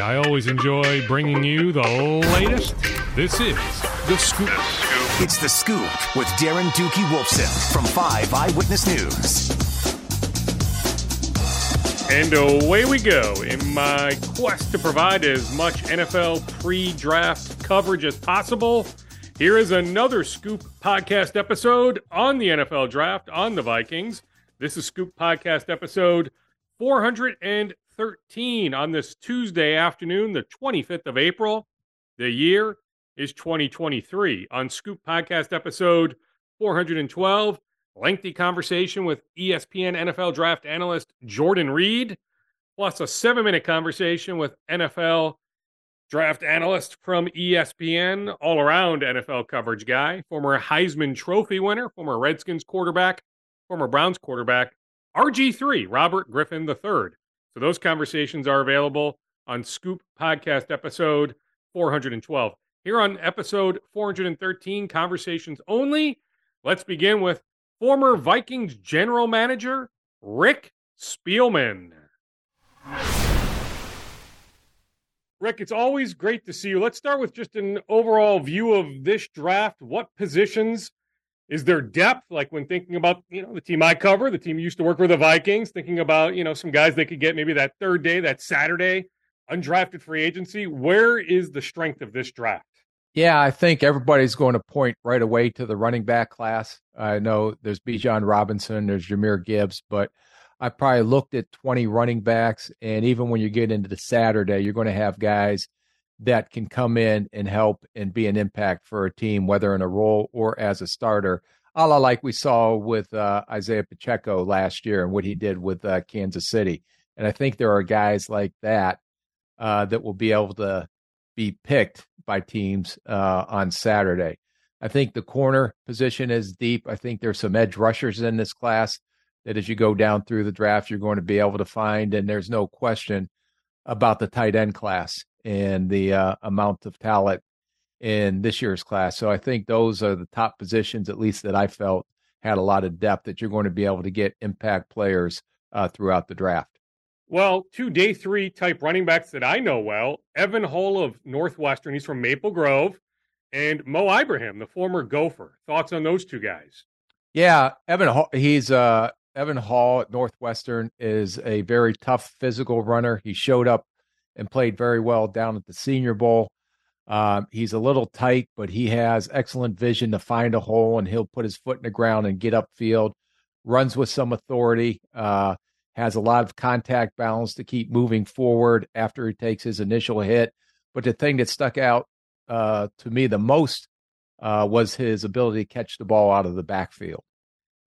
I always enjoy bringing you the latest. This is The Scoop. It's The Scoop with Darren Doogie Wolfson from 5 Eyewitness News. And away we go in my quest to provide as much NFL pre draft coverage as possible. Here is another Scoop podcast episode on the NFL draft on the Vikings. This is Scoop podcast episode 413 on this Tuesday afternoon, the 25th of April. The year is 2023. On Scoop podcast episode 412, lengthy conversation with ESPN NFL draft analyst Jordan Reid, plus a seven minute conversation with NFL draft analyst from ESPN, all around NFL coverage guy, former Heisman Trophy winner, former Redskins quarterback, former Browns quarterback, RG3, Robert Griffin III. So those conversations are available on Scoop Podcast episode 412. Here on episode 413, conversations only. Let's begin with former Vikings general manager Rick Spielman. Rick, it's always great to see you. Let's start with just an overall view of this draft. What positions is there depth? Like when thinking about, you know, the team I cover, the team used to work for the Vikings, thinking about, you know, some guys they could get maybe that third day, that Saturday, undrafted free agency. Where is the strength of this draft? Yeah, I think everybody's going to point right away to the running back class. I know there's Bijan Robinson, there's Jahmyr Gibbs, but I probably looked at 20 running backs, and even when you get into the Saturday, you're going to have guys that can come in and help and be an impact for a team, whether in a role or as a starter, a la like we saw with uh, Isaiah Pacheco last year and what he did with uh, Kansas City. And I think there are guys like that uh, that will be able to be picked by teams uh, on Saturday. I think the corner position is deep. I think there's some edge rushers in this class that as you go down through the draft, you're going to be able to find. And there's no question about the tight end class and the uh, amount of talent in this year's class. So I think those are the top positions, at least that I felt had a lot of depth that you're going to be able to get impact players uh, throughout the draft. Well, two day three type running backs that I know well Evan Hull of Northwestern, he's from Maple Grove, and Mo Ibrahim, the former Gopher. Thoughts on those two guys? Yeah, Evan Hull, he's uh Evan Hull at Northwestern is a very tough physical runner. He showed up and played very well down at the Senior Bowl. Um, he's a little tight, but he has excellent vision to find a hole, and he'll put his foot in the ground and get upfield. Runs with some authority. Uh, has a lot of contact balance to keep moving forward after he takes his initial hit. But the thing that stuck out uh, to me the most uh, was his ability to catch the ball out of the backfield.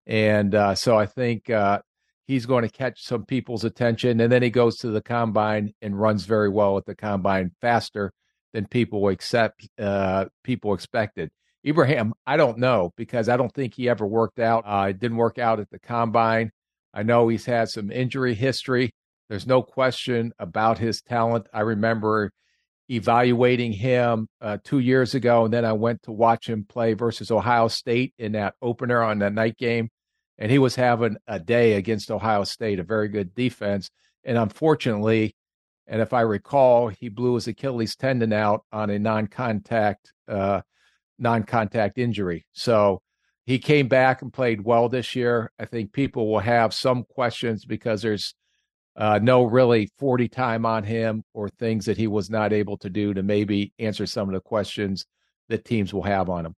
And uh, so I think uh, he's going to catch some people's attention. And then he goes to the combine and runs very well at the combine, faster than people accept uh, people expected. Ibrahim, I don't know because I don't think he ever worked out. Uh, it didn't work out at the combine. I know he's had some injury history. There's no question about his talent. I remember evaluating him uh, two years ago, and then I went to watch him play versus Ohio State in that opener on that night game, and he was having a day against Ohio State, a very good defense. And unfortunately, and if I recall, he blew his Achilles tendon out on a non-contact uh, non-contact injury. So he came back and played well this year. I think people will have some questions because there's uh, no really 40 time on him or things that he was not able to do to maybe answer some of the questions that teams will have on him.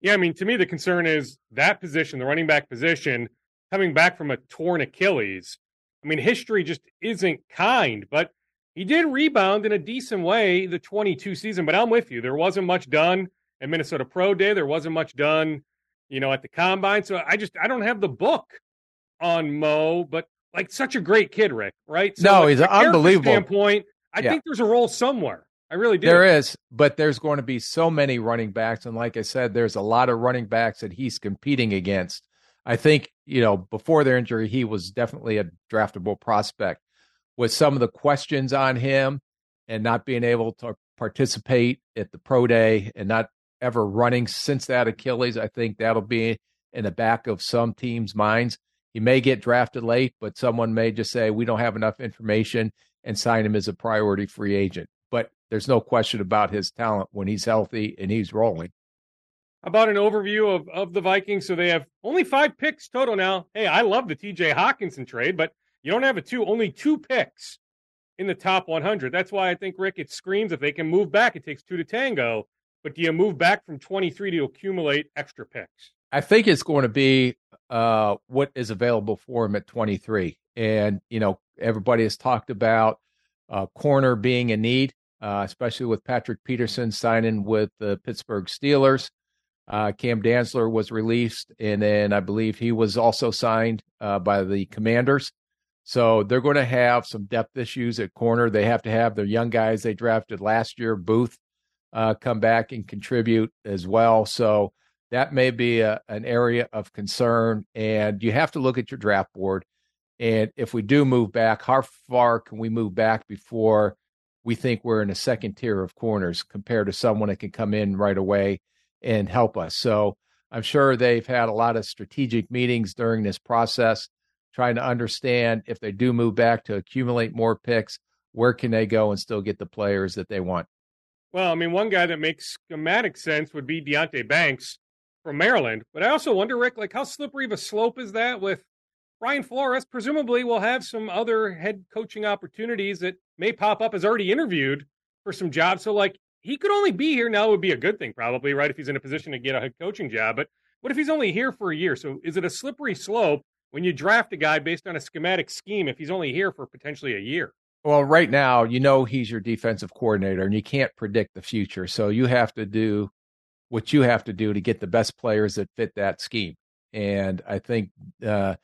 Yeah, I mean, to me, the concern is that position, the running back position, coming back from a torn Achilles. I mean, history just isn't kind, but he did rebound in a decent way the 22 season. But I'm with you. There wasn't much done at Minnesota Pro Day. There wasn't much done, you know, at the combine. So I just, I don't have the book on Mo, but like such a great kid, Rick, right? So no, like, he's from a character unbelievable. Standpoint, I Yeah. think there's a role somewhere. I really do. There is, but there's going to be so many running backs. And like I said, there's a lot of running backs that he's competing against. I think, you know, before their injury, he was definitely a draftable prospect. With some of the questions on him and not being able to participate at the pro day and not ever running since that Achilles, I think that'll be in the back of some teams' minds. He may get drafted late, but someone may just say, we don't have enough information. and sign him as a priority free agent. There's no question about his talent when he's healthy and he's rolling. About an overview of, of the Vikings. So they have only five picks total now. Hey, I love the TJ Hockenson trade, but you don't have a two, only two picks in the top 100. That's why I think, Rick, it screams if they can move back, it takes two to tango. But do you move back from 23 to accumulate extra picks? I think it's going to be uh, what is available for him at 23. And, you know, everybody has talked about uh, corner being a need, uh, especially with Patrick Peterson signing with the Pittsburgh Steelers. Uh, Cam Dantzler was released, and then I believe he was also signed uh, by the Commanders. So they're going to have some depth issues at corner. They have to have their young guys they drafted last year, Booth, uh, come back and contribute as well. So that may be a, an area of concern. And you have to look at your draft board. And if we do move back, how far can we move back before we think we're in a second tier of corners compared to someone that can come in right away and help us? So I'm sure they've had a lot of strategic meetings during this process, trying to understand if they do move back to accumulate more picks, where can they go and still get the players that they want? Well, I mean, one guy that makes schematic sense would be Deonte Banks from Maryland. But I also wonder, Rick, like how slippery of a slope is that with Brian Flores? Presumably, will have some other head coaching opportunities that may pop up. Has already interviewed for some jobs, so like he could only be here now would be a good thing, probably, right? If he's in a position to get a head coaching job. But what if he's only here for a year? So is it a slippery slope when you draft a guy based on a schematic scheme if he's only here for potentially a year? Well, right now, you know he's your defensive coordinator, and you can't predict the future. So you have to do what you have to do to get the best players that fit that scheme. And I think uh,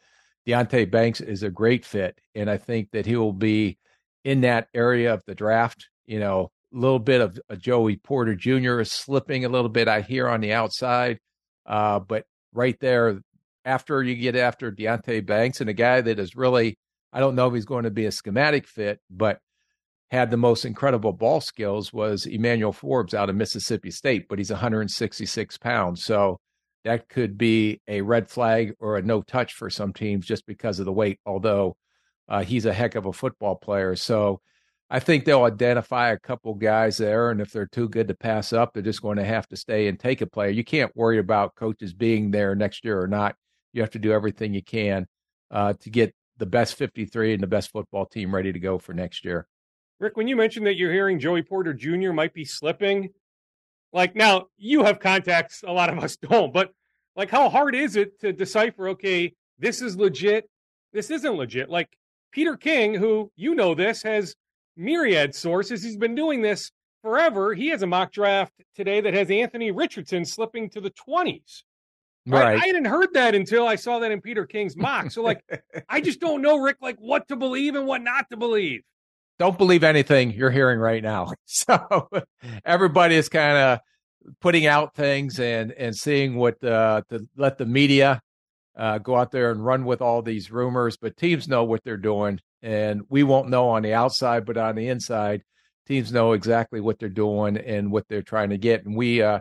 Deonte Banks is a great fit, and I think that he will be in that area of the draft. You know, a little bit of a Joey Porter Jr. is slipping a little bit. I hear on the outside, uh, but right there, after you get after Deonte Banks and a guy that is really, I don't know if he's going to be a schematic fit, but had the most incredible ball skills was Emmanuel Forbes out of Mississippi State, but he's 166 pounds. So that could be a red flag or a no touch for some teams just because of the weight, although uh, he's a heck of a football player. So I think they'll identify a couple guys there. And if they're too good to pass up, they're just going to have to stay and take a player. You can't worry about coaches being there next year or not. You have to do everything you can uh, to get the best 53 and the best football team ready to go for next year. Rick, when you mentioned that you're hearing Joey Porter Jr. might be slipping, like now you have contacts, a lot of us don't, but like how hard is it to decipher, okay, this is legit, this isn't legit? Like Peter King, who you know this, has myriad sources. He's been doing this forever. He has a mock draft today that has Anthony Richardson slipping to the 20s. Right. I, I hadn't heard that until I saw that in Peter King's mock. So, like, I just don't know, Rick, like what to believe and what not to believe don't believe anything you're hearing right now. So everybody is kind of putting out things and and seeing what uh, to let the media uh, go out there and run with all these rumors. But teams know what they're doing, and we won't know on the outside, but on the inside, teams know exactly what they're doing and what they're trying to get. And we, uh,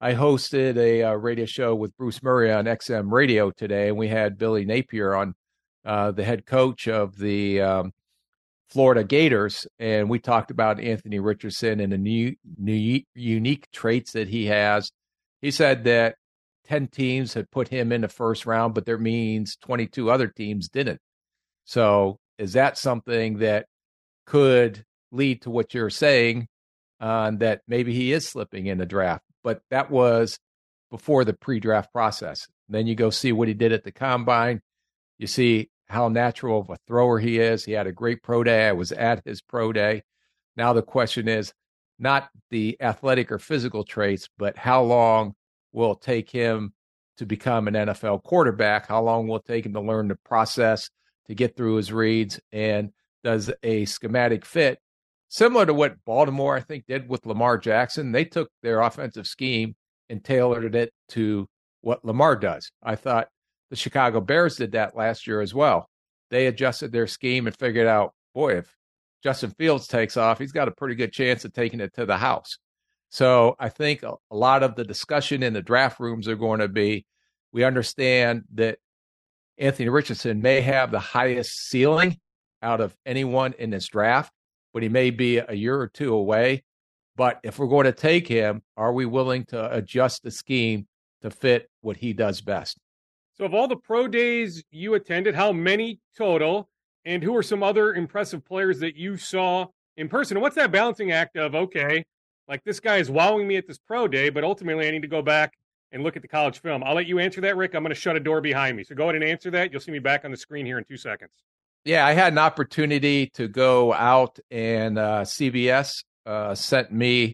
I hosted a, uh, radio show with Bruce Murray on XM Radio today, and we had Billy Napier on, uh, the head coach of the um, Florida Gators, and we talked about Anthony Richardson and the new, new unique traits that he has. He said that 10 teams had put him in the first round, but there means 22 other teams didn't. So is that something that could lead to what you're saying uh, that maybe he is slipping in the draft? But that was before the pre-draft process. Then you go see what he did at the combine. You see how natural of a thrower he is. He had a great pro day. I was at his pro day. Now the question is not the athletic or physical traits, but how long will it take him to become an NFL quarterback? How long will it take him to learn the process to get through his reads? And does a schematic fit similar to what Baltimore, I think, did with Lamar Jackson? They took their offensive scheme and tailored it to what Lamar does. I thought the Chicago Bears did that last year as well. They adjusted their scheme and figured out, boy, if Justin Fields takes off, he's got a pretty good chance of taking it to the house. So I think a, lot of the discussion in the draft rooms are going to be we understand that Anthony Richardson may have the highest ceiling out of anyone in this draft, but he may be a year or two away. But if we're going to take him, are we willing to adjust the scheme to fit what he does best? So, of all the pro days you attended, how many total? And who are some other impressive players that you saw in person? And what's that balancing act of, okay, like this guy is wowing me at this pro day, but ultimately I need to go back and look at the college film? I'll let you answer that, Rick. I'm going to shut a door behind me. So go ahead and answer that. You'll see me back on the screen here in two seconds. Yeah, I had an opportunity to go out and uh, CBS uh, sent me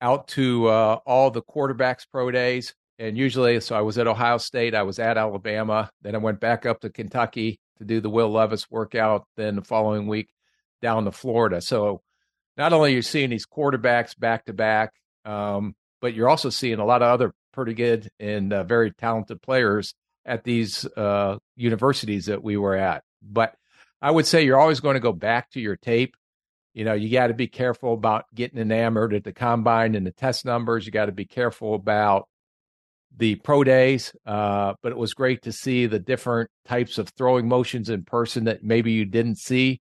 out to uh, all the quarterbacks pro days. And usually, so I was at Ohio State, I was at Alabama, then I went back up to Kentucky to do the Will Levis workout. Then the following week, down to Florida. So not only are you seeing these quarterbacks back to back, um, but you're also seeing a lot of other pretty good and uh, very talented players at these uh, universities that we were at. But I would say you're always going to go back to your tape. You know, you got to be careful about getting enamored at the combine and the test numbers. You got to be careful about the pro days. Uh, but it was great to see the different types of throwing motions in person that maybe you didn't see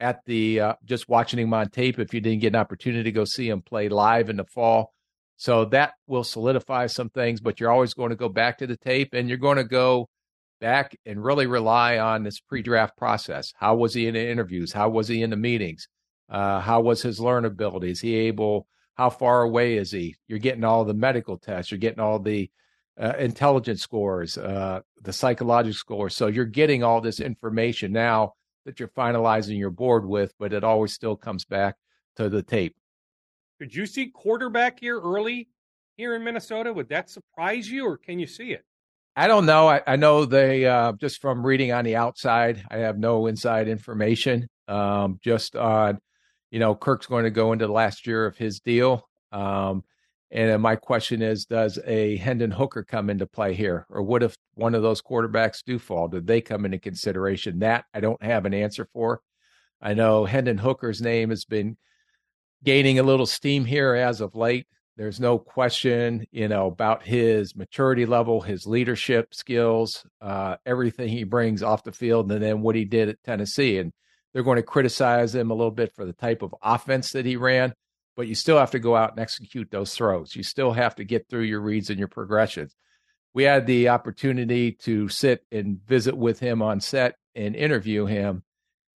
at the uh, just watching him on tape if you didn't get an opportunity to go see him play live in the fall. So that will solidify some things, but you're always going to go back to the tape and you're going to go back and really rely on this pre-draft process. How was he in the interviews? How was he in the meetings? Uh, how was his learnability? Is he able? How far away is he? You're getting all the medical tests. You're getting all the uh, intelligence scores, uh, the psychological scores. So you're getting all this information now that you're finalizing your board with, but it always still comes back to the tape. Could you see quarterback here early here in Minnesota? Would that surprise you, or can you see it? I don't know. I, I know they uh, just from reading on the outside. I have no inside information. Um, just on, you know, Kirk's going to go into the last year of his deal. Um, and my question is, does a Hendon Hooker come into play here, or what if one of those quarterbacks do fall? Did they come into consideration? That I don't have an answer for. I know Hendon Hooker's name has been gaining a little steam here as of late. There's no question, you know, about his maturity level, his leadership skills, uh, everything he brings off the field, and then what he did at Tennessee. And they're going to criticize him a little bit for the type of offense that he ran but you still have to go out and execute those throws. You still have to get through your reads and your progressions. We had the opportunity to sit and visit with him on set and interview him.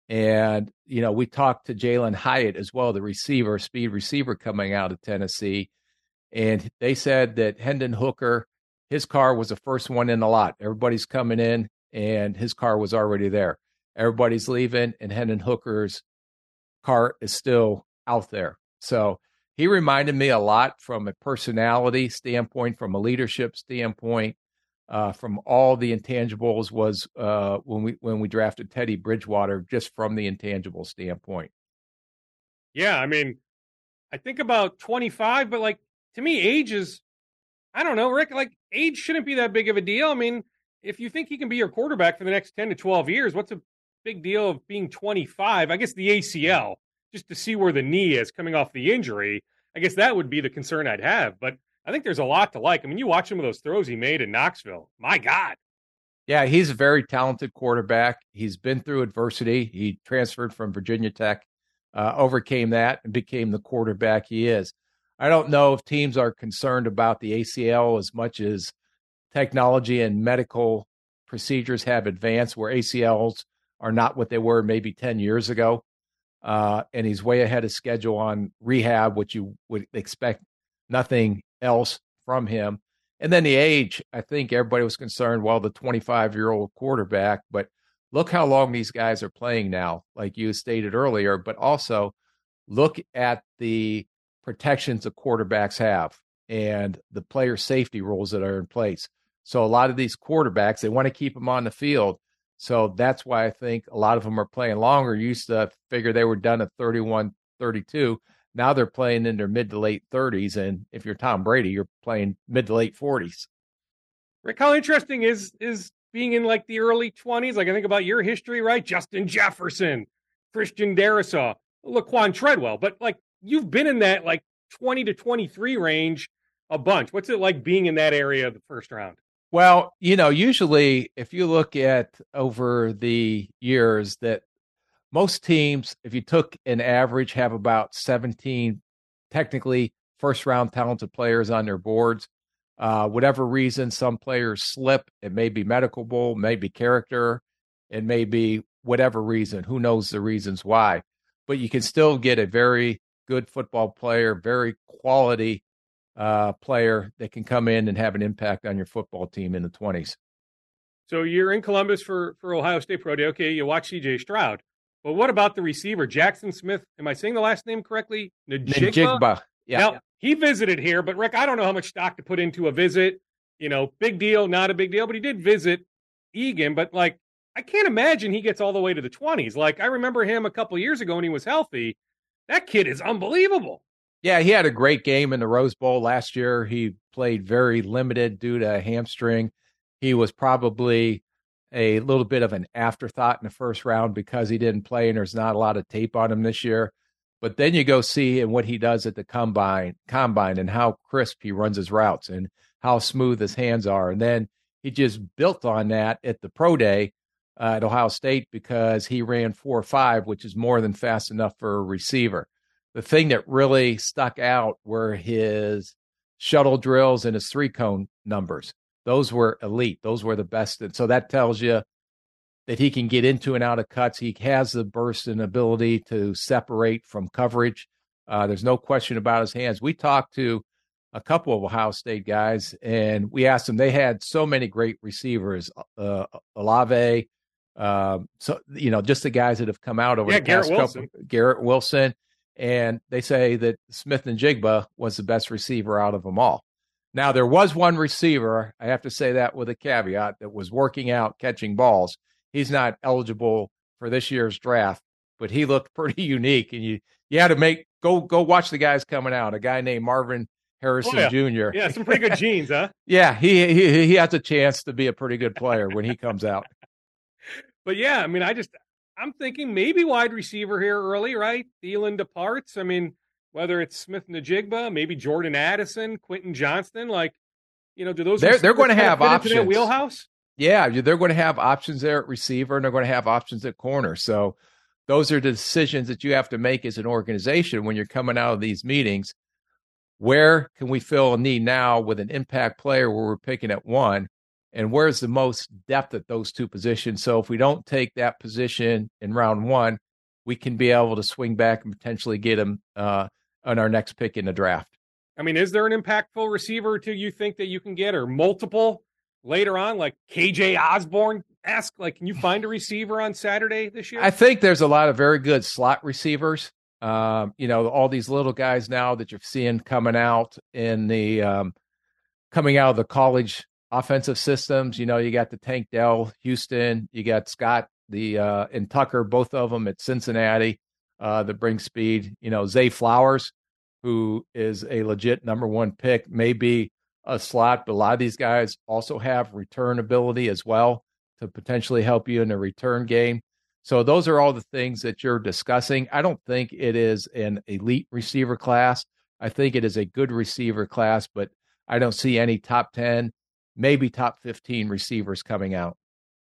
And, you know, we talked to Jalin Hyatt as well, the receiver, speed receiver coming out of Tennessee. And they said that Hendon Hooker, his car was the first one in the lot. Everybody's coming in and his car was already there. Everybody's leaving and Hendon Hooker's car is still out there. So he reminded me a lot from a personality standpoint, from a leadership standpoint, uh, from all the intangibles. Was uh, when we when we drafted Teddy Bridgewater, just from the intangible standpoint. Yeah, I mean, I think about twenty five, but like to me, age is. I don't know, Rick. Like age shouldn't be that big of a deal. I mean, if you think he can be your quarterback for the next ten to twelve years, what's a big deal of being twenty five? I guess the ACL just to see where the knee is coming off the injury. I guess that would be the concern I'd have. But I think there's a lot to like. I mean, you watch some of those throws he made in Knoxville. My God. Yeah, he's a very talented quarterback. He's been through adversity. He transferred from Virginia Tech, uh, overcame that, and became the quarterback he is. I don't know if teams are concerned about the ACL as much as technology and medical procedures have advanced, where ACLs are not what they were maybe 10 years ago uh, and he's way ahead of schedule on rehab, which you would expect nothing else from him. And then the age, I think everybody was concerned, well, the 25 year old quarterback, but look how long these guys are playing now, like you stated earlier, but also look at the protections the quarterbacks have and the player safety rules that are in place. So a lot of these quarterbacks, they want to keep them on the field, so that's why I think a lot of them are playing longer. Used to figure they were done at 31, 32. Now they're playing in their mid to late 30s. And if you're Tom Brady, you're playing mid to late 40s. Rick, how interesting is is being in like the early 20s? Like I think about your history, right? Justin Jefferson, Christian Darrisaw, Laquon Treadwell. But like you've been in that like 20 to 23 range a bunch. What's it like being in that area of the first round? Well, you know, usually if you look at over the years that most teams, if you took an average, have about 17 technically first round talented players on their boards. Uh, whatever reason, some players slip. It may be medical bull, maybe character, it may be whatever reason. Who knows the reasons why? But you can still get a very good football player, very quality uh, player that can come in and have an impact on your football team in the 20s. So you're in Columbus for, for Ohio State Pro Day. Okay, you watch CJ Stroud. But what about the receiver, Jackson Smith? Am I saying the last name correctly? Njigba? Njigba. Yeah. Now, he visited here, but Rick, I don't know how much stock to put into a visit. You know, big deal, not a big deal, but he did visit Eagan. But like, I can't imagine he gets all the way to the 20s. Like, I remember him a couple years ago when he was healthy. That kid is unbelievable. Yeah, he had a great game in the Rose Bowl last year. He played very limited due to a hamstring. He was probably a little bit of an afterthought in the first round because he didn't play and there's not a lot of tape on him this year. But then you go see and what he does at the combine, combine, and how crisp he runs his routes and how smooth his hands are. And then he just built on that at the pro day uh, at Ohio State because he ran four five, which is more than fast enough for a receiver the thing that really stuck out were his shuttle drills and his three cone numbers. Those were elite. Those were the best. And so that tells you that he can get into and out of cuts. He has the burst and ability to separate from coverage. Uh, there's no question about his hands. We talked to a couple of Ohio State guys, and we asked them. They had so many great receivers, uh, Olave, um, so you know, just the guys that have come out over yeah, the past Garrett couple. Wilson. Garrett Wilson, and they say that Smith-Njigba was the best receiver out of them all. Now, there was one receiver, I have to say that with a caveat, that was working out catching balls. He's not eligible for this year's draft, but he looked pretty unique. And you, you had to make go go watch the guys coming out. A guy named Marvin Harrison Oh, yeah. Jr. Yeah, some pretty good genes, huh? yeah, he, he he has a chance to be a pretty good player when he comes out. But yeah, I mean, I just I'm thinking maybe wide receiver here early, right? Thielen departs. I mean, whether it's Smith Njigba, maybe Jordan Addison, Quentin Johnston, like, you know, do those They're- they're have fit into that options. wheelhouse? Yeah, they're going to have options there at receiver and they're going to have options at corner. So those are the decisions that you have to make as an organization when you're coming out of these meetings. Where can we fill a need now with an impact player where we're picking at one? And where's the most depth at those two positions? So if we don't take that position in round one, we can be able to swing back and potentially get him uh, on our next pick in the draft. I mean, is there an impactful receiver to you think that you can get or multiple later on, like KJ Osborn? Ask, like, can you find a receiver on Saturday this year? I think there's a lot of very good slot receivers. Um, you know, all these little guys now that you're seeing coming out in the um, coming out of the college offensive systems. You know, you got the Tank Dell, Houston, you got Scott, the uh, and Tucker, both of them at Cincinnati uh, that bring speed. You know, Zay Flowers, who is a legit number one pick, may be a slot, but a lot of these guys also have return ability as well to potentially help you in the return game. So those are all the things that you're discussing. I don't think it is an elite receiver class. I think it is a good receiver class, but I don't see any top 10, maybe top 15 receivers coming out.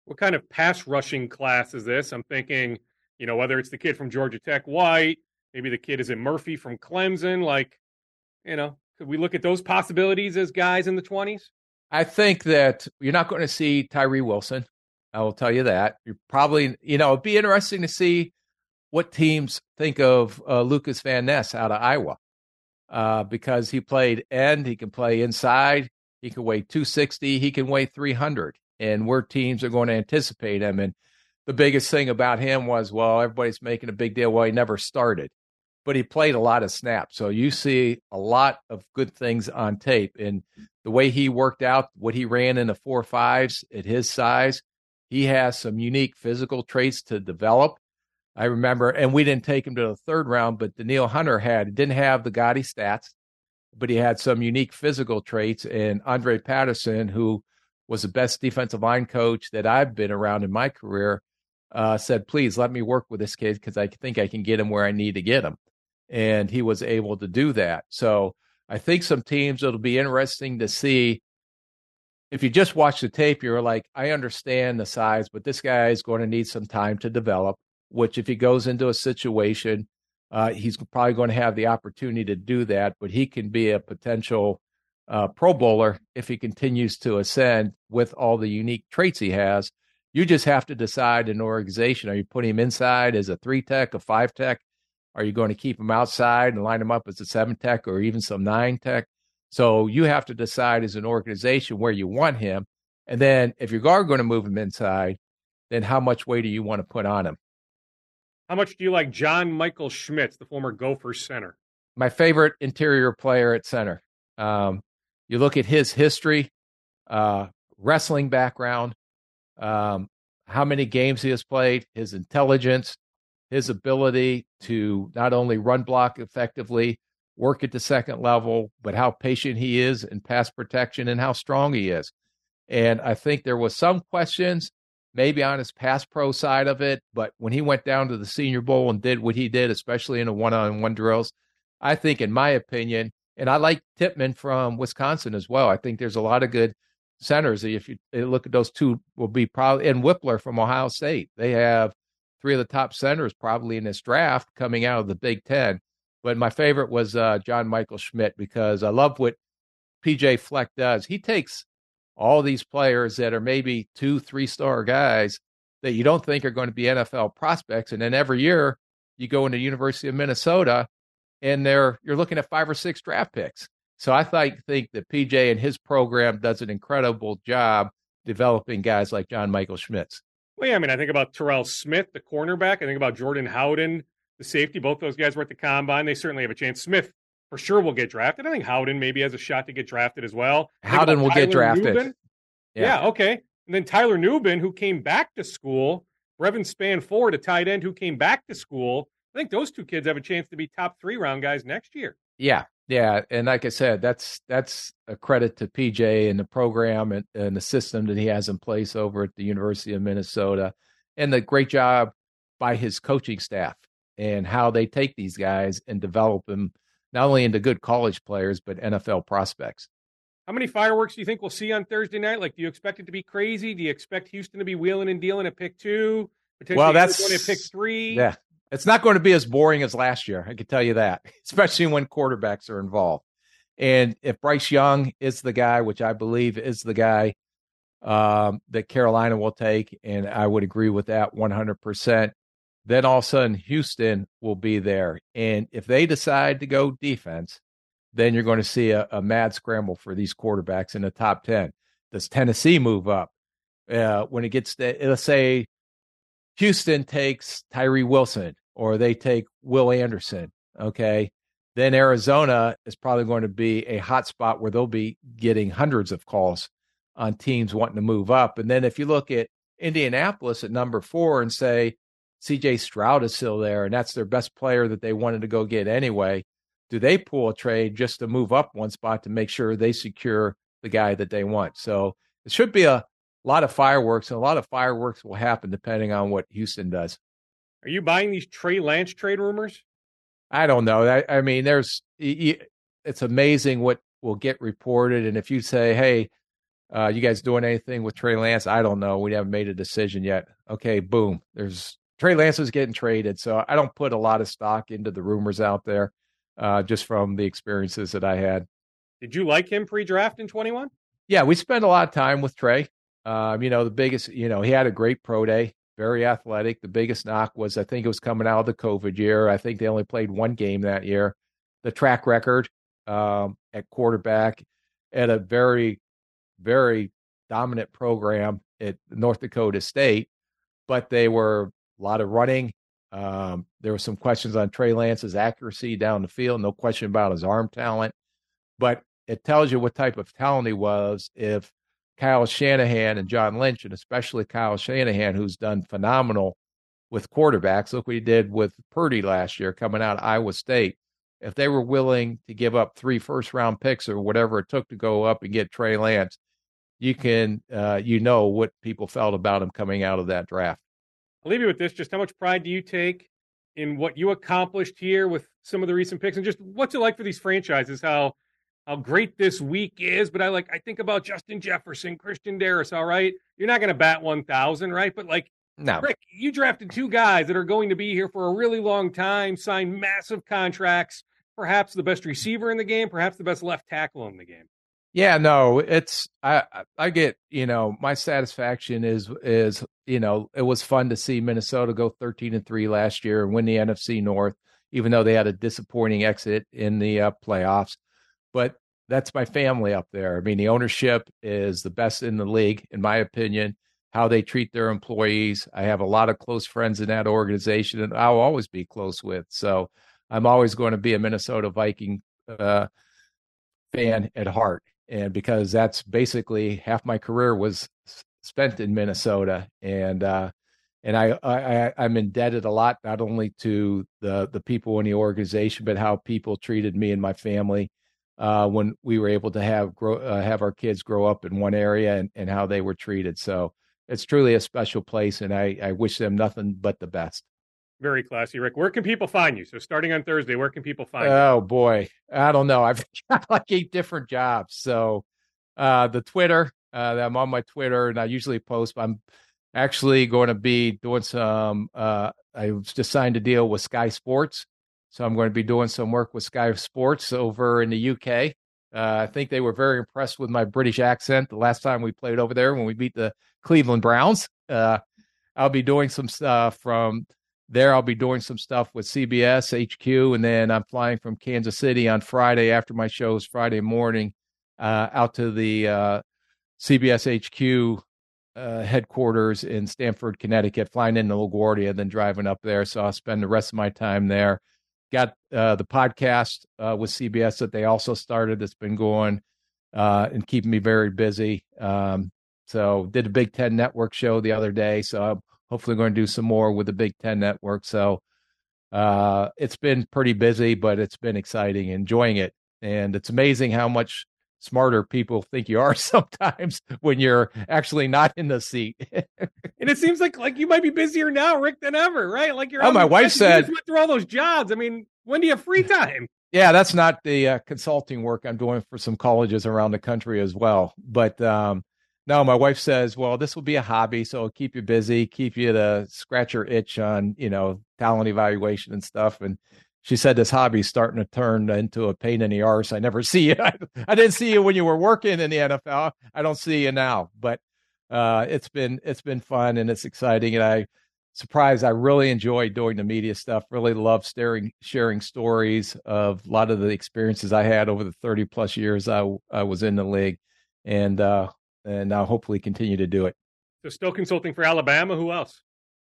what kind of pass rushing class is this? I'm thinking, you know, whether it's the kid from Georgia Tech, White, maybe the kid is it Murphy from Clemson. Like, you know, could we look at those possibilities as guys in the 20s? I think that you're not going to see Tyree Wilson. I will tell you that. You're probably, you know, it'd be interesting to see what teams think of uh, Lucas Van Ness out of Iowa uh, because he played end, he can play inside, he can weigh 260, he can weigh 300, and where teams are going to anticipate him. And the biggest thing about him was, well, everybody's making a big deal. Well, he never started, but he played a lot of snaps. So you see a lot of good things on tape. And the way he worked out, what he ran in the four fives at his size, he has some unique physical traits to develop. I remember, and we didn't take him to the third round, but Danielle Hunter had didn't have the gaudy stats, but he had some unique physical traits. And Andre Patterson, who was the best defensive line coach that I've been around in my career, uh, said, "Please let me work with this kid because I think I can get him where I need to get him." And he was able to do that. So I think some teams it'll be interesting to see if you just watch the tape, you're like, I understand the size, but this guy is going to need some time to develop. which if he goes into a situation, uh, he's probably going to have the opportunity to do that, but he can be a potential uh, Pro Bowler if he continues to ascend with all the unique traits he has. You just have to decide an organization. Are you putting him inside as a three tech, a five tech? Are you going to keep him outside and line him up as a seven tech or even some nine tech? So you have to decide as an organization where you want him. And then if you are going to move him inside, then how much weight do you want to put on him? How much do you like John Michael Schmitz, the former Gophers center? My favorite interior player at center. Um, you look at his history, uh, wrestling background, um, how many games he has played, his intelligence, his ability to not only run block effectively, work at the second level, but how patient he is in pass protection and how strong he is. And I think there was some questions maybe on his pass pro side of it, but when he went down to the Senior Bowl and did what he did, especially in the one-on-one drills, I think, in my opinion, and I like Tippmann from Wisconsin as well. I think there's a lot of good centers. If you look at those two, will be probably and Wypler from Ohio State. They have three of the top centers probably in this draft coming out of the Big Ten. But my favorite was uh, John Michael Schmitz because I love what PJ Fleck does. He takes all these players that are maybe two, three star guys that you don't think are going to be NFL prospects, and then every year you go into University of Minnesota and they're you're looking at five or six draft picks. So I think think that PJ and his program does an incredible job developing guys like John Michael Schmitz. Well, yeah, I mean, I think about Terrell Smith, the cornerback. I think about Jordan Howden, the safety. Both those guys were at the combine. They certainly have a chance. Smith for sure will get drafted. I think Howden maybe has a shot to get drafted as well. Howden will Tyler get drafted. Yeah. yeah. okay. And then Tyler Nubin, who came back to school, Brevyn Spann-Ford, a tight end who came back to school. I think those two kids have a chance to be top three round guys next year. Yeah, yeah, and like I said, that's that's a credit to PJ and the program and, and the system that he has in place over at the University of Minnesota, and the great job by his coaching staff and how they take these guys and develop them not only into good college players but NFL prospects. How many fireworks do you think we'll see on Thursday night? Like, do you expect it to be crazy? Do you expect Houston to be wheeling and dealing at pick two? Well, that's going to pick three. Yeah, it's not going to be as boring as last year. I can tell you that, especially when quarterbacks are involved. And if Bryce Young is the guy, which I believe is the guy um, that Carolina will take, and I would agree with that 100%, then all of a sudden Houston will be there. And if they decide to go defense, then you're going to see a, a mad scramble for these quarterbacks in the top 10. Does Tennessee move up? Uh, when it gets to, let's say Houston takes Tyree Wilson or they take Will Anderson, okay, then Arizona is probably going to be a hot spot where they'll be getting hundreds of calls on teams wanting to move up. And then if you look at Indianapolis at number four and say CJ Stroud is still there and that's their best player that they wanted to go get anyway, do they pull a trade just to move up one spot to make sure they secure the guy that they want? So it should be a lot of fireworks, and a lot of fireworks will happen depending on what Houston does. Are you buying these Trey Lance trade rumors? I don't know. I, I mean, there's it's amazing what will get reported, and if you say, "Hey, uh, you guys doing anything with Trey Lance?" I don't know. We haven't made a decision yet. Okay, boom. There's Trey Lance was getting traded, so I don't put a lot of stock into the rumors out there uh, just from the experiences that I had. Did you like him pre-draft in 21? Yeah, we spent a lot of time with Trey. Um, you know, the biggest, you know, he had a great pro day, very athletic. The biggest knock was I think it was coming out of the COVID year. I think they only played one game that year. The track record um, at quarterback at a very, very dominant program at North Dakota State, but they were a lot of running, um, there were some questions on Trey Lance's accuracy down the field, no question about his arm talent, but it tells you what type of talent he was if Kyle Shanahan and John Lynch, and especially Kyle Shanahan, who's done phenomenal with quarterbacks. Look what he did with Purdy last year coming out of Iowa State. If they were willing to give up three first round picks or whatever it took to go up and get Trey Lance, you can uh, you know what people felt about him coming out of that draft. I'll leave you with this. Just how much pride do you take in what you accomplished here with some of the recent picks, and just what's it like for these franchises? How how great this week is, but I like I think about Justin Jefferson, Christian Darrisaw. All right, you're not going to bat one thousand, right? But like No. Rick, you drafted two guys that are going to be here for a really long time, signed massive contracts, perhaps the best receiver in the game, perhaps the best left tackle in the game. Yeah, no, it's I I get, you know, my satisfaction is is, you know, it was fun to see Minnesota go 13 and 3 last year and win the NFC North even though they had a disappointing exit in the uh, playoffs. But that's my family up there. I mean, the ownership is the best in the league in my opinion. How they treat their employees. I have a lot of close friends in that organization and I'll always be close with. So, I'm always going to be a Minnesota Viking uh, fan at heart and because that's basically half my career was spent in Minnesota, and uh, and I, I I'm indebted a lot not only to the the people in the organization, but how people treated me and my family uh, when we were able to have grow uh, have our kids grow up in one area and, and how they were treated. So it's truly a special place, and I I wish them nothing but the best. Very classy, Rick. Where can people find you? So starting on Thursday, where can people find oh, you? Oh boy, I don't know. I've got like eight different jobs. So uh, the Twitter, uh, I'm on my Twitter, and I usually post. I'm actually going to be doing some. Uh, I just signed a deal with Sky Sports, so I'm going to be doing some work with Sky Sports over in the UK. Uh, I think they were very impressed with my British accent the last time we played over there when we beat the Cleveland Browns. Uh, I'll be doing some stuff from there I'll be doing some stuff with CBS HQ, and then I'm flying from Kansas City on Friday after my shows Friday morning uh, out to the uh, CBS HQ uh, headquarters in Stamford, Connecticut, flying into LaGuardia, then driving up there. So I'll spend the rest of my time there. Got uh, the podcast uh, with CBS that they also started that's been going uh, and keeping me very busy. Um, so did a Big Ten Network show the other day. So I'm hopefully going to do some more with the Big Ten Network. So uh, it's been pretty busy, but it's been exciting, enjoying it. And it's amazing how much smarter people think you are sometimes when you're actually not in the seat. and it seems like like you might be busier now, Rick, than ever, right? Like you're. Oh, my wife said went through all those jobs. I mean, when do you have free time? Yeah, that's not the uh, consulting work I'm doing for some colleges around the country as well. But um, no, my wife says, well, this will be a hobby, so it'll keep you busy, keep you to scratch your itch on, you know, talent evaluation and stuff. And she said this hobby's starting to turn into a pain in the arse. I never see you. I, I didn't see you when you were working in the NFL. I don't see you now, but uh, it's been it's been fun and it's exciting. And I surprised I really enjoy doing the media stuff. Really love staring, sharing stories of a lot of the experiences I had over the 30 plus years I, I was in the league. And uh, and I'll hopefully continue to do it. So still consulting for Alabama. Who else?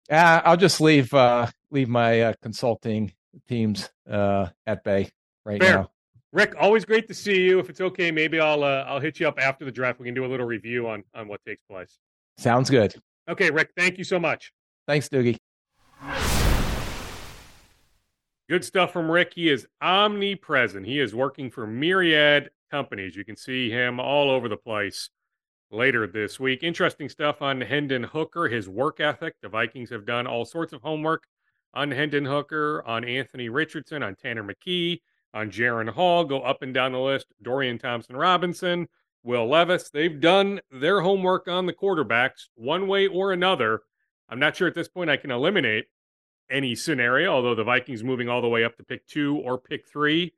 Uh, I'll just leave uh, leave my uh, consulting teams uh, at bay right Fair. now. Rick, always great to see you. If it's okay, maybe I'll uh, I'll hit you up after the draft. We can do a little review on on what takes place. Sounds good. Okay, Rick. Thank you so much. Thanks, Doogie. Good stuff from Rick. He is omnipresent. He is working for myriad companies. You can see him all over the place later this week. Interesting stuff on Hendon Hooker, his work ethic. The Vikings have done all sorts of homework on Hendon Hooker, on Anthony Richardson, on Tanner McKee, on Jaren Hall. Go up and down the list. Dorian Thompson Robinson, Will Levis. They've done their homework on the quarterbacks one way or another. I'm not sure at this point I can eliminate any scenario, although the Vikings moving all the way up to pick two or pick three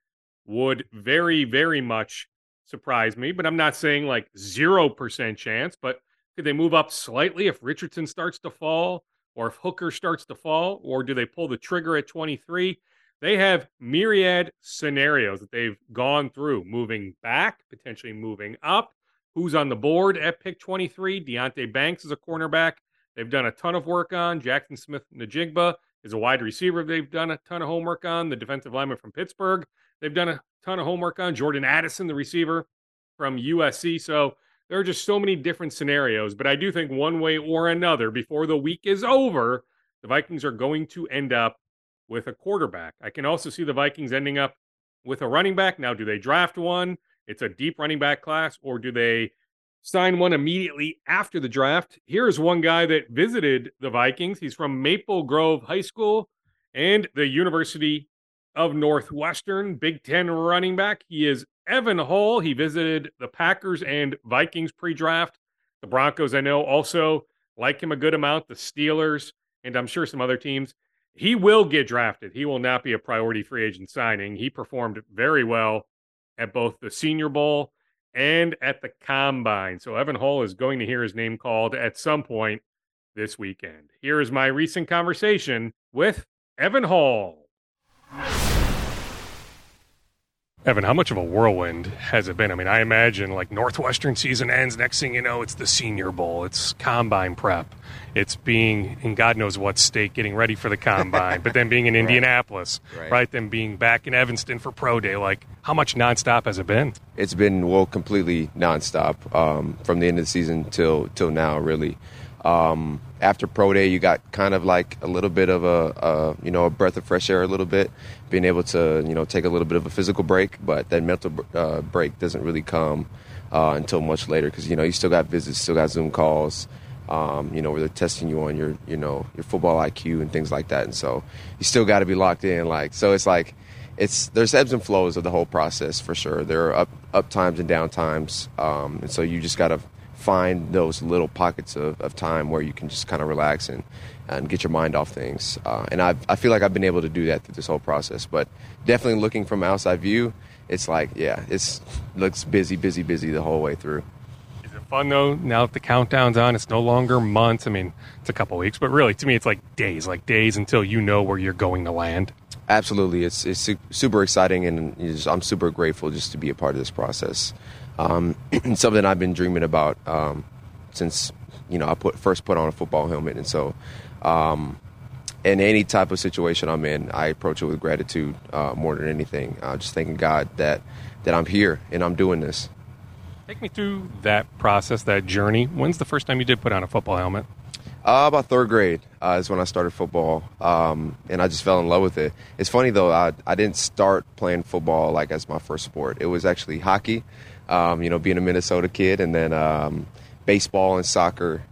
would very, very much surprise me, but I'm not saying like 0% chance, but could they move up slightly if Richardson starts to fall or if Hooker starts to fall, or do they pull the trigger at 23? They have myriad scenarios that they've gone through, moving back, potentially moving up. Who's on the board at pick 23? Deonte Banks is a cornerback. They've done a ton of work on. Jackson Smith-Njigba is a wide receiver. They've done a ton of homework on. The defensive lineman from Pittsburgh. They've done a ton of homework on. Jordan Addison, the receiver from USC. So there are just so many different scenarios. But I do think one way or another, before the week is over, the Vikings are going to end up with a quarterback. I can also see the Vikings ending up with a running back. Now, do they draft one? It's a deep running back class, or do they sign one immediately after the draft? Here's one guy that visited the Vikings. He's from Maple Grove High School and the University of Northwestern, Big Ten running back. He is Evan Hull. He visited the Packers and Vikings pre draft. The Broncos, I know, also like him a good amount. The Steelers, and I'm sure some other teams. He will get drafted. He will not be a priority free agent signing. He performed very well at both the Senior Bowl and at the Combine. So Evan Hull is going to hear his name called at some point this weekend. Here is my recent conversation with Evan Hull. Evan, how much of a whirlwind has it been? I mean, I imagine like Northwestern season ends. Next thing you know, it's the Senior Bowl, it's Combine prep, it's being in God knows what state getting ready for the Combine, but then being in Indianapolis, right. right? Then being back in Evanston for Pro Day. Like, how much nonstop has it been? It's been well, completely nonstop um, from the end of the season till till now, really. Um, after pro day, you got kind of like a little bit of a, a, you know a breath of fresh air, a little bit, being able to you know take a little bit of a physical break, but that mental uh, break doesn't really come uh, until much later because you know you still got visits, still got Zoom calls, um, you know where they're testing you on your you know your football IQ and things like that, and so you still got to be locked in. Like so, it's like it's there's ebbs and flows of the whole process for sure. There are up up times and down times, um, and so you just got to find those little pockets of, of time where you can just kind of relax and, and get your mind off things. Uh, and i I feel like I've been able to do that through this whole process. But definitely looking from outside view, it's like, yeah, it's looks busy, busy, busy the whole way through. Is it fun though? Now that the countdown's on, it's no longer months. I mean, it's a couple weeks, but really, to me, it's like days, like days until you know where you're going to land. Absolutely, it's it's super exciting, and I'm super grateful just to be a part of this process. Um, something I've been dreaming about um, since you know I put first put on a football helmet, and so um, in any type of situation I'm in, I approach it with gratitude uh, more than anything. Uh, just thanking God that that I'm here and I'm doing this. Take me through that process, that journey. When's the first time you did put on a football helmet? Uh, about third grade uh, is when I started football, um, and I just fell in love with it. It's funny though, I, I didn't start playing football like as my first sport. It was actually hockey um, you know, being a Minnesota kid, and then um, baseball and soccer.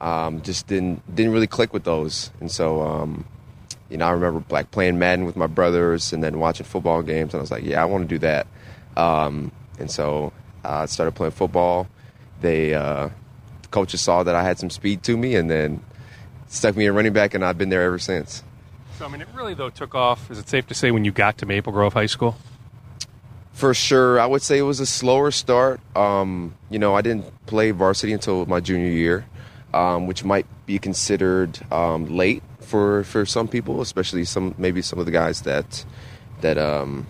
Um, just didn't didn't really click with those, and so um, you know, I remember like playing Madden with my brothers, and then watching football games, and I was like, yeah, I want to do that. Um, and so I started playing football. They uh, coaches saw that I had some speed to me, and then stuck me in running back, and I've been there ever since. So I mean, it really though took off. Is it safe to say when you got to Maple Grove High School? For sure. I would say it was a slower start. Um, you know, I didn't play varsity until my junior year, um, which might be considered um, late for, for some people, especially some maybe some of the guys that that um,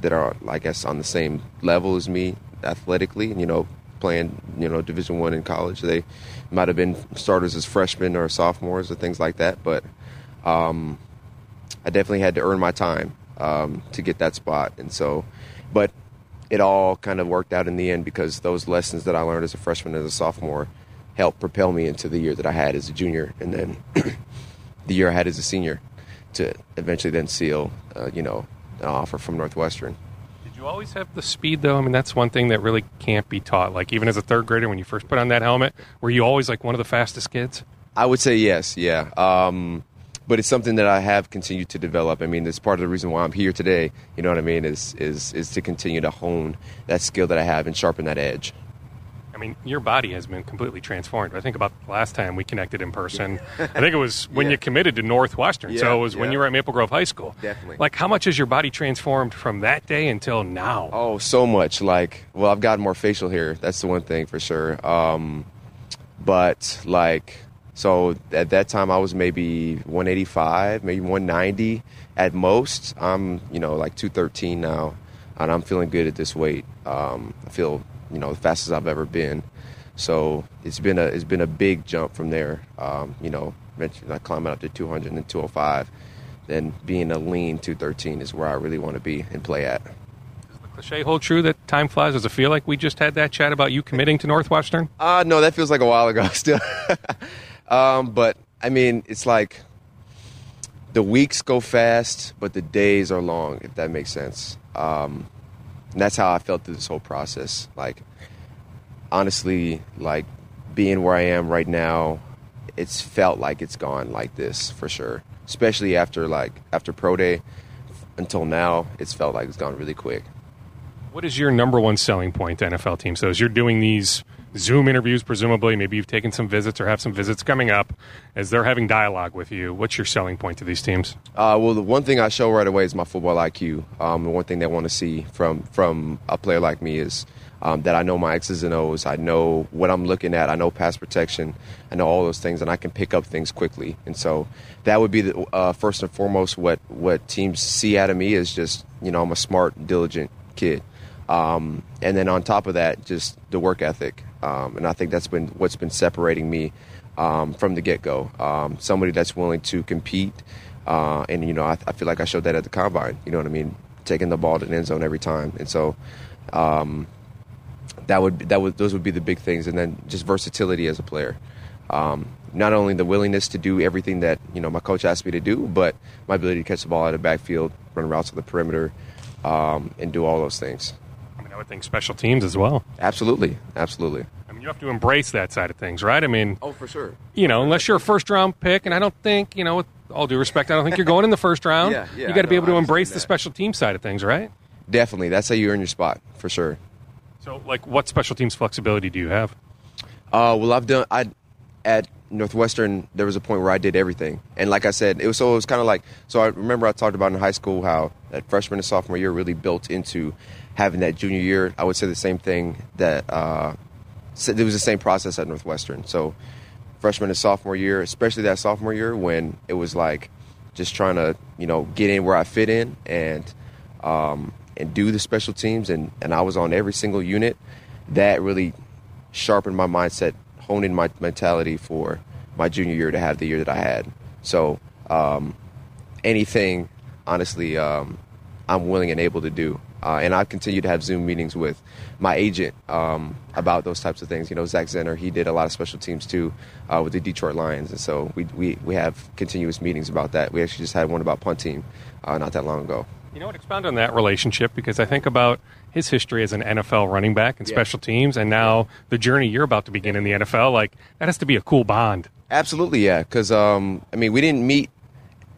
that are, I guess, on the same level as me athletically. And you know, playing you know Division One in college, they might have been starters as freshmen or sophomores or things like that. But um, I definitely had to earn my time um, to get that spot, and so but it all kind of worked out in the end because those lessons that I learned as a freshman and as a sophomore helped propel me into the year that I had as a junior, and then the year I had as a senior to eventually then seal, uh, you know, an offer from Northwestern. Did you always have the speed though? I mean, that's one thing that really can't be taught. Like even as a third grader, when you first put on that helmet, were you always like one of the fastest kids? I would say yes. Yeah. Um, but it's something that I have continued to develop. I mean, it's part of the reason why I'm here today. You know what I mean? Is is is to continue to hone that skill that I have and sharpen that edge. I mean, your body has been completely transformed. I think about the last time we connected in person. I think it was when yeah. you committed to Northwestern. Yeah, so it was yeah. when you were at Maple Grove High School. Definitely. Like, how much has your body transformed from that day until now? Oh, so much. Like, well, I've gotten more facial hair. That's the one thing for sure. Um, but like so at that time, I was maybe 185, maybe 190 at most. I'm, you know, like 213 now, and I'm feeling good at this weight. Um, I feel, you know, the fastest I've ever been. So it's been a it's been a big jump from there. Um, you know, like climbing up to 200 and 205, then being a lean 213 is where I really want to be and play at. Does the cliche hold true that time flies? Does it feel like we just had that chat about you committing to Northwestern? Uh, no, that feels like a while ago still. Um, but I mean, it's like the weeks go fast, but the days are long, if that makes sense. Um, and that's how I felt through this whole process. Like, honestly, like being where I am right now, it's felt like it's gone like this for sure. Especially after like after pro day until now, it's felt like it's gone really quick. What is your number one selling point to NFL teams? So as you're doing these Zoom interviews, presumably. Maybe you've taken some visits or have some visits coming up as they're having dialogue with you. What's your selling point to these teams? Uh, well, the one thing I show right away is my football IQ. Um, the one thing they want to see from from a player like me is um, that I know my X's and O's. I know what I'm looking at. I know pass protection. I know all those things, and I can pick up things quickly. And so that would be the uh, first and foremost what what teams see out of me is just you know I'm a smart, diligent kid. Um, and then on top of that, just the work ethic. Um, and I think that's been what's been separating me um, from the get go. Um, somebody that's willing to compete. Uh, and, you know, I, I, feel like I showed that at the combine. You know what I mean? Taking the ball to the end zone every time. And so um, that would, that would, those would be the big things. And then just versatility as a player. Um, not only the willingness to do everything that, you know, my coach asked me to do, but my ability to catch the ball out of the backfield, run routes on the perimeter, um, and do all those things. I would think special teams as well. Absolutely, absolutely. I mean, you have to embrace that side of things, right? I mean, oh, for sure. You know, unless you're a first round pick, and I don't think, you know, with all due respect, I don't think you're going in the first round. yeah, yeah, you got to be able to embrace the special team side of things, right? Definitely, that's how you earn your spot for sure. So, like, what special teams flexibility do you have? Uh, well, I've done. I at Northwestern, there was a point where I did everything, and like I said, it was so it was kind of like. So I remember I talked about in high school how that freshman and sophomore year really built into having that junior year. I would say the same thing that uh, it was the same process at Northwestern. So freshman and sophomore year, especially that sophomore year when it was like just trying to you know get in where I fit in and um, and do the special teams, and and I was on every single unit. That really sharpened my mindset, honed in my mentality for my junior year to have the year that I had. So um, anything, honestly, um, I'm willing and able to do. Uh, and I've continued to have Zoom meetings with my agent um, about those types of things. You know, Zach Zenner, he did a lot of special teams too uh, with the Detroit Lions. And so we, we, we have continuous meetings about that. We actually just had one about punt team uh, not that long ago. You know what? Expound on that relationship because I think about his history as an NFL running back and yeah. special teams, and now the journey you're about to begin in the NFL. Like that has to be a cool bond. Absolutely, yeah. Because um, I mean, we didn't meet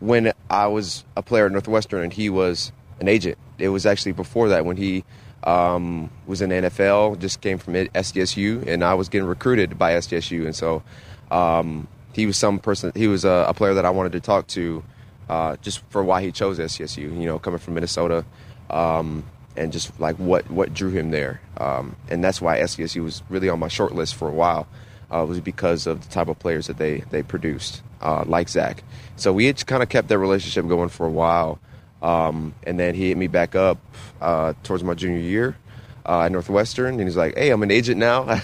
when I was a player at Northwestern and he was an agent. It was actually before that when he um, was in the NFL, just came from SDSU, and I was getting recruited by SDSU, and so um, he was some person. He was a, a, player that I wanted to talk to, uh, just for why he chose SDSU. You know, coming from Minnesota, um, and just like what what drew him there, um, and that's why SDSU was really on my short list for a while. Uh, was because of the type of players that they they produced, uh, like Zach. So we had kind of kept that relationship going for a while. Um, and then he hit me back up uh, towards my junior year uh, at Northwestern, and he's like, "Hey, I'm an agent now.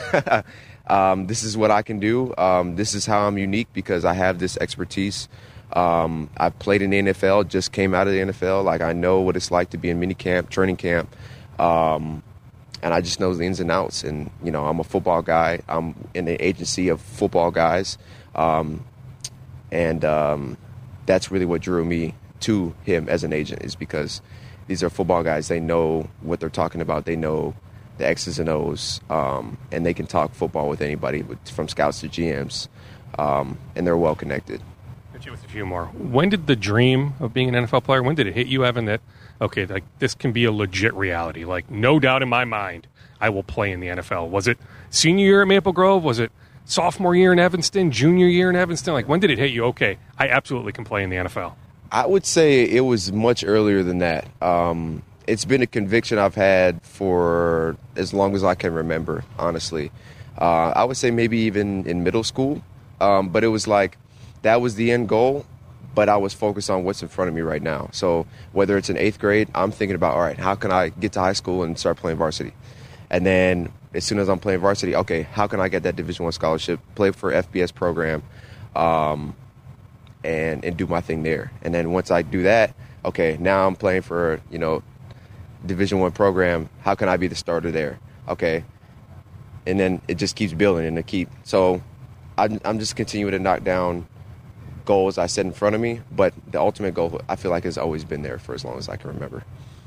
um, this is what I can do. Um, this is how I'm unique because I have this expertise. Um, I've played in the NFL, just came out of the NFL. Like I know what it's like to be in mini camp, training camp, um, and I just know the ins and outs. And you know, I'm a football guy. I'm in the agency of football guys, um, and that's really what drew me to him as an agent is because these are football guys. They know what they're talking about. They know the X's and O's, um, and they can talk football with anybody, from scouts to GMs, um, and they're well connected. Hit you with a few more. When did the dream of being an NFL player? When did it hit you, Evan? That okay, like this can be a legit reality. Like no doubt in my mind, I will play in the NFL. Was it senior year at Maple Grove? Was it sophomore year in Evanston? Junior year in Evanston? Like when did it hit you? Okay, I absolutely can play in the NFL. I would say it was much earlier than that. Um, it's been a conviction I've had for as long as I can remember, honestly. Uh, I would say maybe even in middle school, um, but it was like that was the end goal, but I was focused on what's in front of me right now. So whether it's in eighth grade, I'm thinking about, all right, how can I get to high school and start playing varsity? And then as soon as I'm playing varsity, okay, how can I get that Division One scholarship, play for FBS program? Um, and and do my thing there. And then once I do that, okay, now I'm playing for you know Division One program. How can I be the starter there? Okay, and then it just keeps building and it keep. So I'm, I'm just continuing to knock down goals I set in front of me, but the ultimate goal I feel like has always been there for as long as I can remember.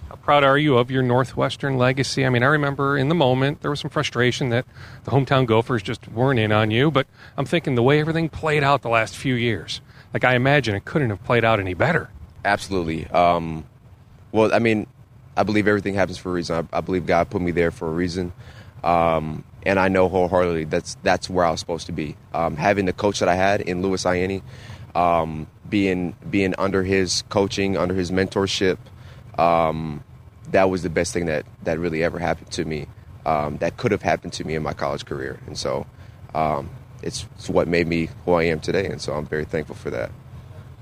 How proud are you of your Northwestern legacy? I mean, I remember in the moment there was some frustration that the hometown Gophers just weren't in on you, but I'm thinking the way everything played out the last few years like I imagine it couldn't have played out any better. Absolutely. Um, well, I mean, I believe everything happens for a reason. I, I, believe God put me there for a reason. Um, and I know wholeheartedly that's that's where I was supposed to be. Um, having the coach that I had in Louis Ayeni, um, being being under his coaching, under his mentorship, um, that was the best thing that that really ever happened to me. Um, that could have happened to me in my college career, and so it's, it's what made me who I am today, and so I'm very thankful for that.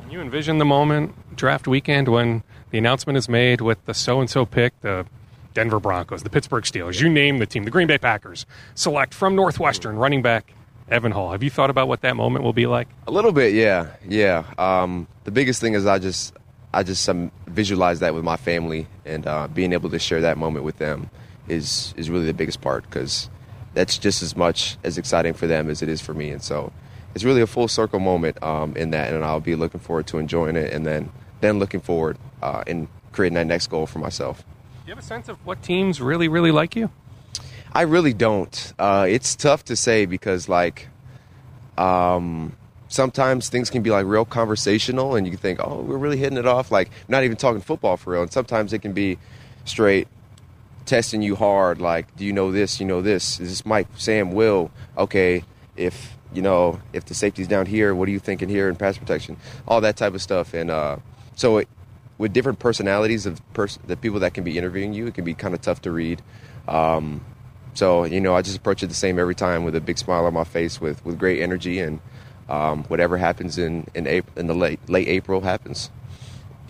Can you envision the moment draft weekend when the announcement is made with the so and so pick, the Denver Broncos, the Pittsburgh Steelers, you name the team, the Green Bay Packers, select from Northwestern running back Evan Hull. Have you thought about what that moment will be like? A little bit, yeah, yeah. Um, the biggest thing is I just, I just um, visualize that with my family and uh, being able to share that moment with them is is really the biggest part because that's just as much as exciting for them as it is for me, and so it's really a full circle moment um, in that, and I'll be looking forward to enjoying it, and then then looking forward uh, in creating that next goal for myself. Do you have a sense of what teams really, really like you? I really don't. Uh, it's tough to say because like um, sometimes things can be like real conversational, and you can think, oh, we're really hitting it off. Like not even talking football for real, and sometimes it can be straight testing you hard. Like, do you know this? You know this? Is this Mike, Sam, Will? Okay, if you know if the safety's down here, what are you thinking here in pass protection? All that type of stuff, and uh, so it, with different personalities of pers- the people that can be interviewing you, it can be kind of tough to read. Um, so you know, I just approach it the same every time with a big smile on my face, with with great energy, and um, whatever happens in in, April, in the late late April happens.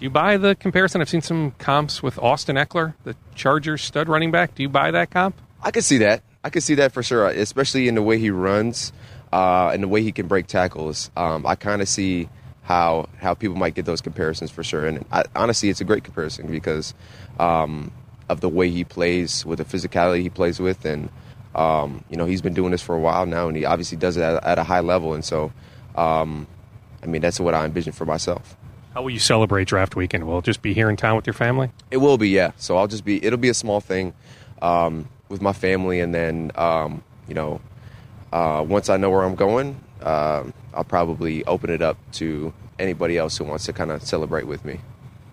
Do you buy the comparison? I've seen some comps with Austin Ekeler, the Chargers stud running back. Do you buy that comp? I could see that. I could see that for sure, especially in the way he runs uh, and the way he can break tackles. Um, I kind of see how how people might get those comparisons for sure. And I, honestly, it's a great comparison because um, of the way he plays, with the physicality he plays with, and um, you know he's been doing this for a while now, and he obviously does it at, at a high level. And so, um, I mean, that's what I envision for myself. How will you celebrate draft weekend? Will it just be here in town with your family? It will be, yeah. So I'll just be. It'll be a small thing um, with my family, and then um, you know, uh, once I know where I'm going, uh, I'll probably open it up to anybody else who wants to kind of celebrate with me.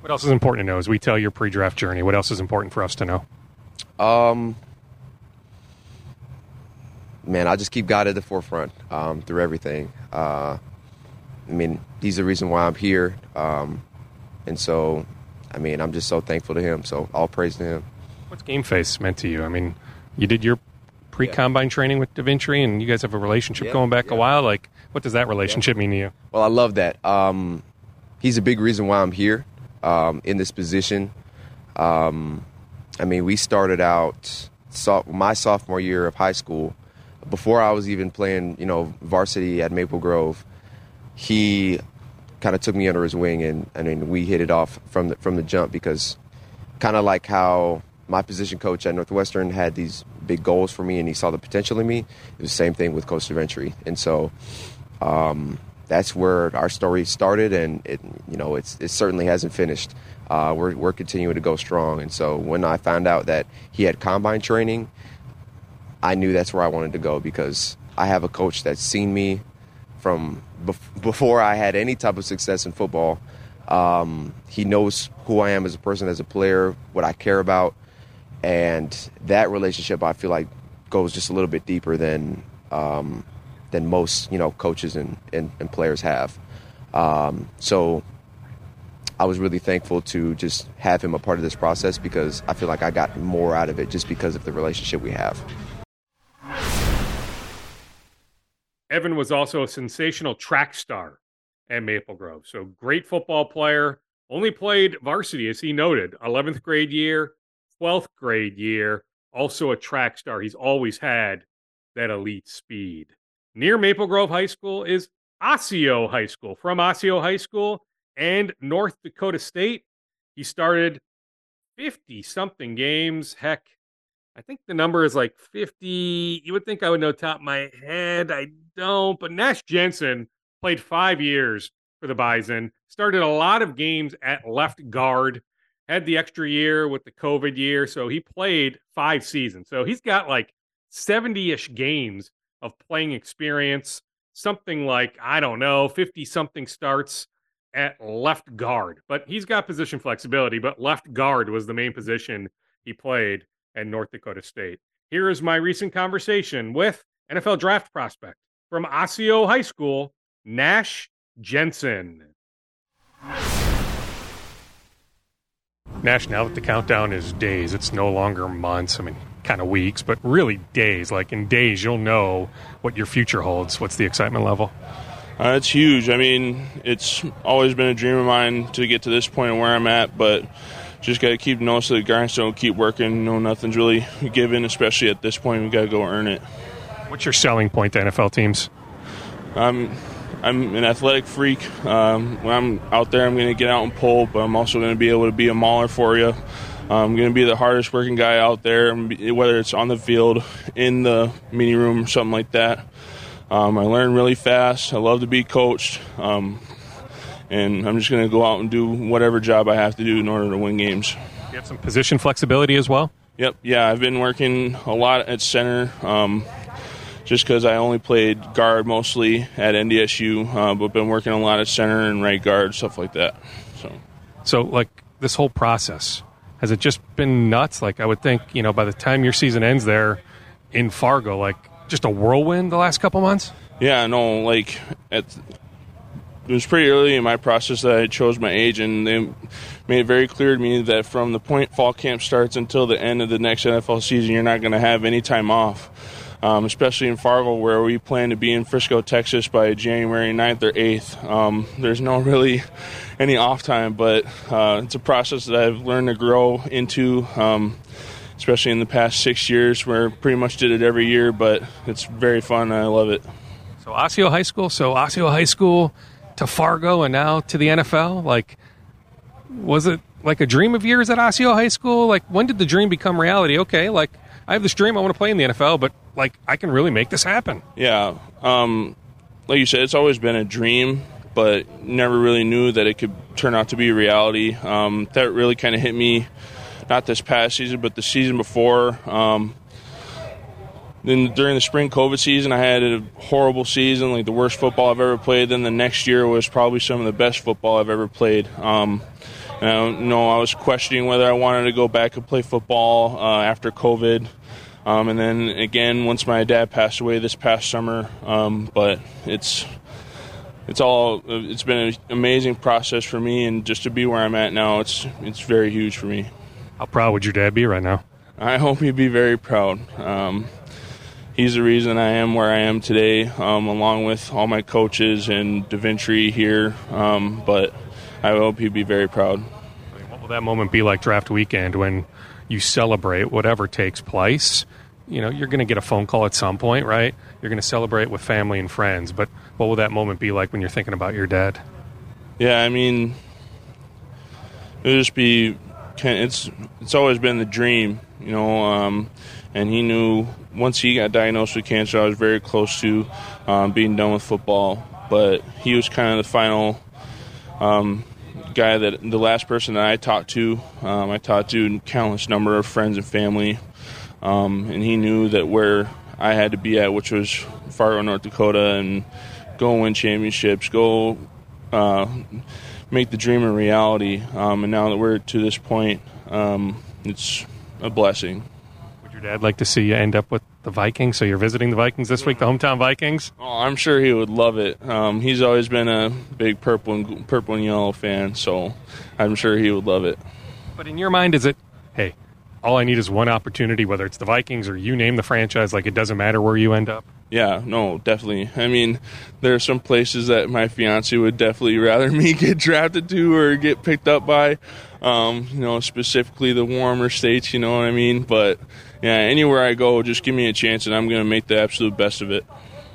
What else is important to know as we tell your pre-draft journey? What else is important for us to know? Um, man, I just keep God at the forefront um, through everything. Uh, I mean, he's the reason why I'm here, um, and so, I mean, I'm just so thankful to him. So all praise to him. What's Game Face meant to you? I mean, you did your pre-combine yeah. training with Daventry, and you guys have a relationship yeah, going back yeah. a while. Like, what does that relationship mean to you? Well, I love that. Um, he's a big reason why I'm here um, in this position. Um, I mean, we started out so, my sophomore year of high school. Before I was even playing, you know, varsity at Maple Grove, he kind of took me under his wing, and I mean, we hit it off from the from the jump because kind of like how my position coach at Northwestern had these big goals for me, and he saw the potential in me. It was the same thing with Coach Daventry, and so um, that's where our story started, and it you know it's it certainly hasn't finished. Uh, we're we're continuing to go strong, and so when I found out that he had combine training, I knew that's where I wanted to go because I have a coach that's seen me from bef- before I had any type of success in football. Um, he knows who I am as a person, as a player, what I care about, and that relationship I feel like goes just a little bit deeper than um, than most you know coaches and, and, and players have. Um, so I was really thankful to just have him a part of this process because I feel like I got more out of it just because of the relationship we have. Evan was also a sensational track star at Maple Grove. So great football player. Only played varsity, as he noted, 11th grade year, 12th grade year. Also a track star. He's always had that elite speed. Near Maple Grove High School is Osseo High School. From Osseo High School and North Dakota State, he started 50 something games. Heck, I think the number is like 50. You would think I would know top my head. I don't. But Nash Jensen played five years for the Bison, started a lot of games at left guard, had the extra year with the COVID year. So he played five seasons. So he's got like 70 ish games of playing experience, something like, I don't know, 50 something starts at left guard. But he's got position flexibility, but left guard was the main position he played at North Dakota State. here is my recent conversation with NFL draft prospect from Osseo High School, Nash Jensen. Nash, now that the countdown is days, it's no longer months. I mean, kind of weeks, but really days. Like in days, you'll know what your future holds. What's the excitement level? Uh, it's huge. I mean, it's always been a dream of mine to get to this point where I'm at, but just got to keep nose to the grindstone, keep working. No, nothing's really given, especially at this point. We got to go earn it. What's your selling point to NFL teams? I'm I'm an athletic freak. Um, when I'm out there, I'm going to get out and pull, but I'm also going to be able to be a mauler for you. I'm going to be the hardest working guy out there, whether it's on the field, in the meeting room, something like that. Um, I learn really fast. I love to be coached. Um, and I'm just going to go out and do whatever job I have to do in order to win games. You have some position flexibility as well? Yep. Yeah, I've been working a lot at center. Um, just because I only played guard mostly at NDSU, uh, but been working a lot at center and right guard, stuff like that. So, so like this whole process, has it just been nuts? Like I would think, you know, by the time your season ends there in Fargo, like just a whirlwind the last couple months. Yeah, no, like at, it was pretty early in my process that I chose my age, and they made it very clear to me that from the point fall camp starts until the end of the next NFL season, you're not going to have any time off um, especially in Fargo, where we plan to be in Frisco, Texas by January 9th or 8th. Um, there's no really any off time, but uh, it's a process that I've learned to grow into. Um, especially in the past six years, where pretty much did it every year, but it's very fun. I love it. So Osseo High School, so Osseo High School to Fargo, and now to the NFL. Like, was it like a dream of yours at Osseo High School? Like, when did the dream become reality? Okay, like I have this dream. I want to play in the NFL, but like I can really make this happen. Yeah. Um, like you said, it's always been a dream, but never really knew that it could turn out to be a reality. Um, that really kind of hit me, not this past season, but the season before. Um, then during the spring COVID season, I had a horrible season, like the worst football I've ever played. Then the next year was probably some of the best football I've ever played. Um, and I know I was questioning whether I wanted to go back and play football uh, after COVID. Um, and then again, once my dad passed away this past summer, um, but it's it's all it's been an amazing process for me, and just to be where I'm at now, it's it's very huge for me. How proud would your dad be right now? I hope he'd be very proud. Um, he's the reason I am where I am today, um, along with all my coaches and Daventry here. Um, but I hope he'd be very proud. What will that moment be like draft weekend when you celebrate whatever takes place. You know, you're going to get a phone call at some point, right? You're going to celebrate with family and friends. But what will that moment be like when you're thinking about your dad? Yeah, I mean, it'll just be. It's it's always been the dream, you know. Um, and he knew once he got diagnosed with cancer, I was very close to um, being done with football. But he was kind of the final um, guy that the last person that I talked to, um, I talked to countless number of friends and family, um, and he knew that where I had to be at, which was Fargo, North Dakota, and go win championships, go uh, make the dream a reality. Um, and now that we're to this point, um, it's a blessing. Your dad like to see you end up with the Vikings. So you're visiting the Vikings this week, the hometown Vikings. Oh, I'm sure he would love it. Um, he's always been a big purple and purple and yellow fan, so I'm sure he would love it. But in your mind, is it? Hey, all I need is one opportunity, whether it's the Vikings or you name the franchise. Like it doesn't matter where you end up. Yeah, no, definitely. I mean, there are some places that my fiance would definitely rather me get drafted to or get picked up by. Um, you know, specifically the warmer states. You know what I mean? But yeah, anywhere I go, just give me a chance, and I'm going to make the absolute best of it.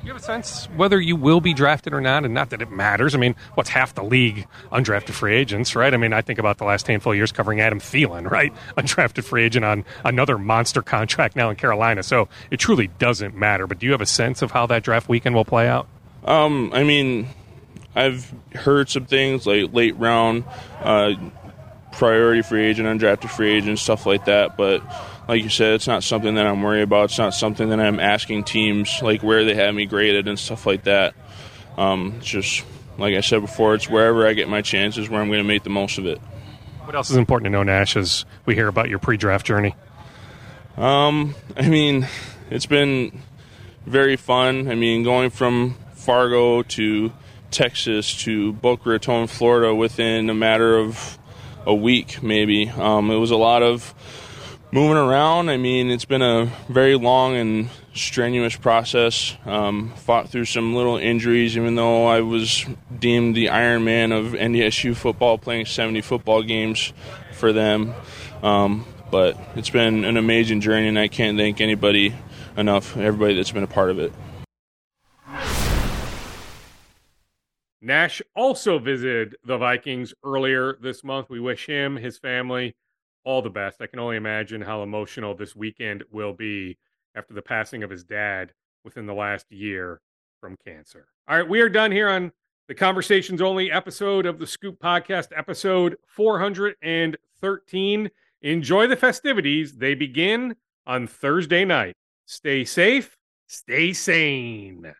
You have a sense whether you will be drafted or not, and not that it matters. I mean, what's half the league undrafted free agents, right? I mean, I think about the last handful of years covering Adam Thielen, right? Undrafted free agent on another monster contract now in Carolina. So it truly doesn't matter. But do you have a sense of how that draft weekend will play out? Um, I mean, I've heard some things like late round, uh, priority free agent, undrafted free agent, stuff like that, but like you said, it's not something that I'm worried about. It's not something that I'm asking teams like where they have me graded and stuff like that. Um, it's just like I said before, it's wherever I get my chances where I'm going to make the most of it. What else is important to know, Nash, as we hear about your pre-draft journey? Um, I mean, it's been very fun. I mean, going from Fargo to Texas to Boca Raton, Florida, within a matter of a week, maybe. Um, it was a lot of moving around. I mean, it's been a very long and strenuous process. Um, fought through some little injuries, even though I was deemed the Iron Man of NDSU football, playing 70 football games for them. Um, but it's been an amazing journey, and I can't thank anybody enough, everybody that's been a part of it. Nash also visited the Vikings earlier this month. We wish him, his family, all the best. I can only imagine how emotional this weekend will be after the passing of his dad within the last year from cancer. All right, we are done here on the Conversations Only episode of the Scoop Podcast, episode 413. Enjoy the festivities. They begin on Thursday night. Stay safe, stay sane.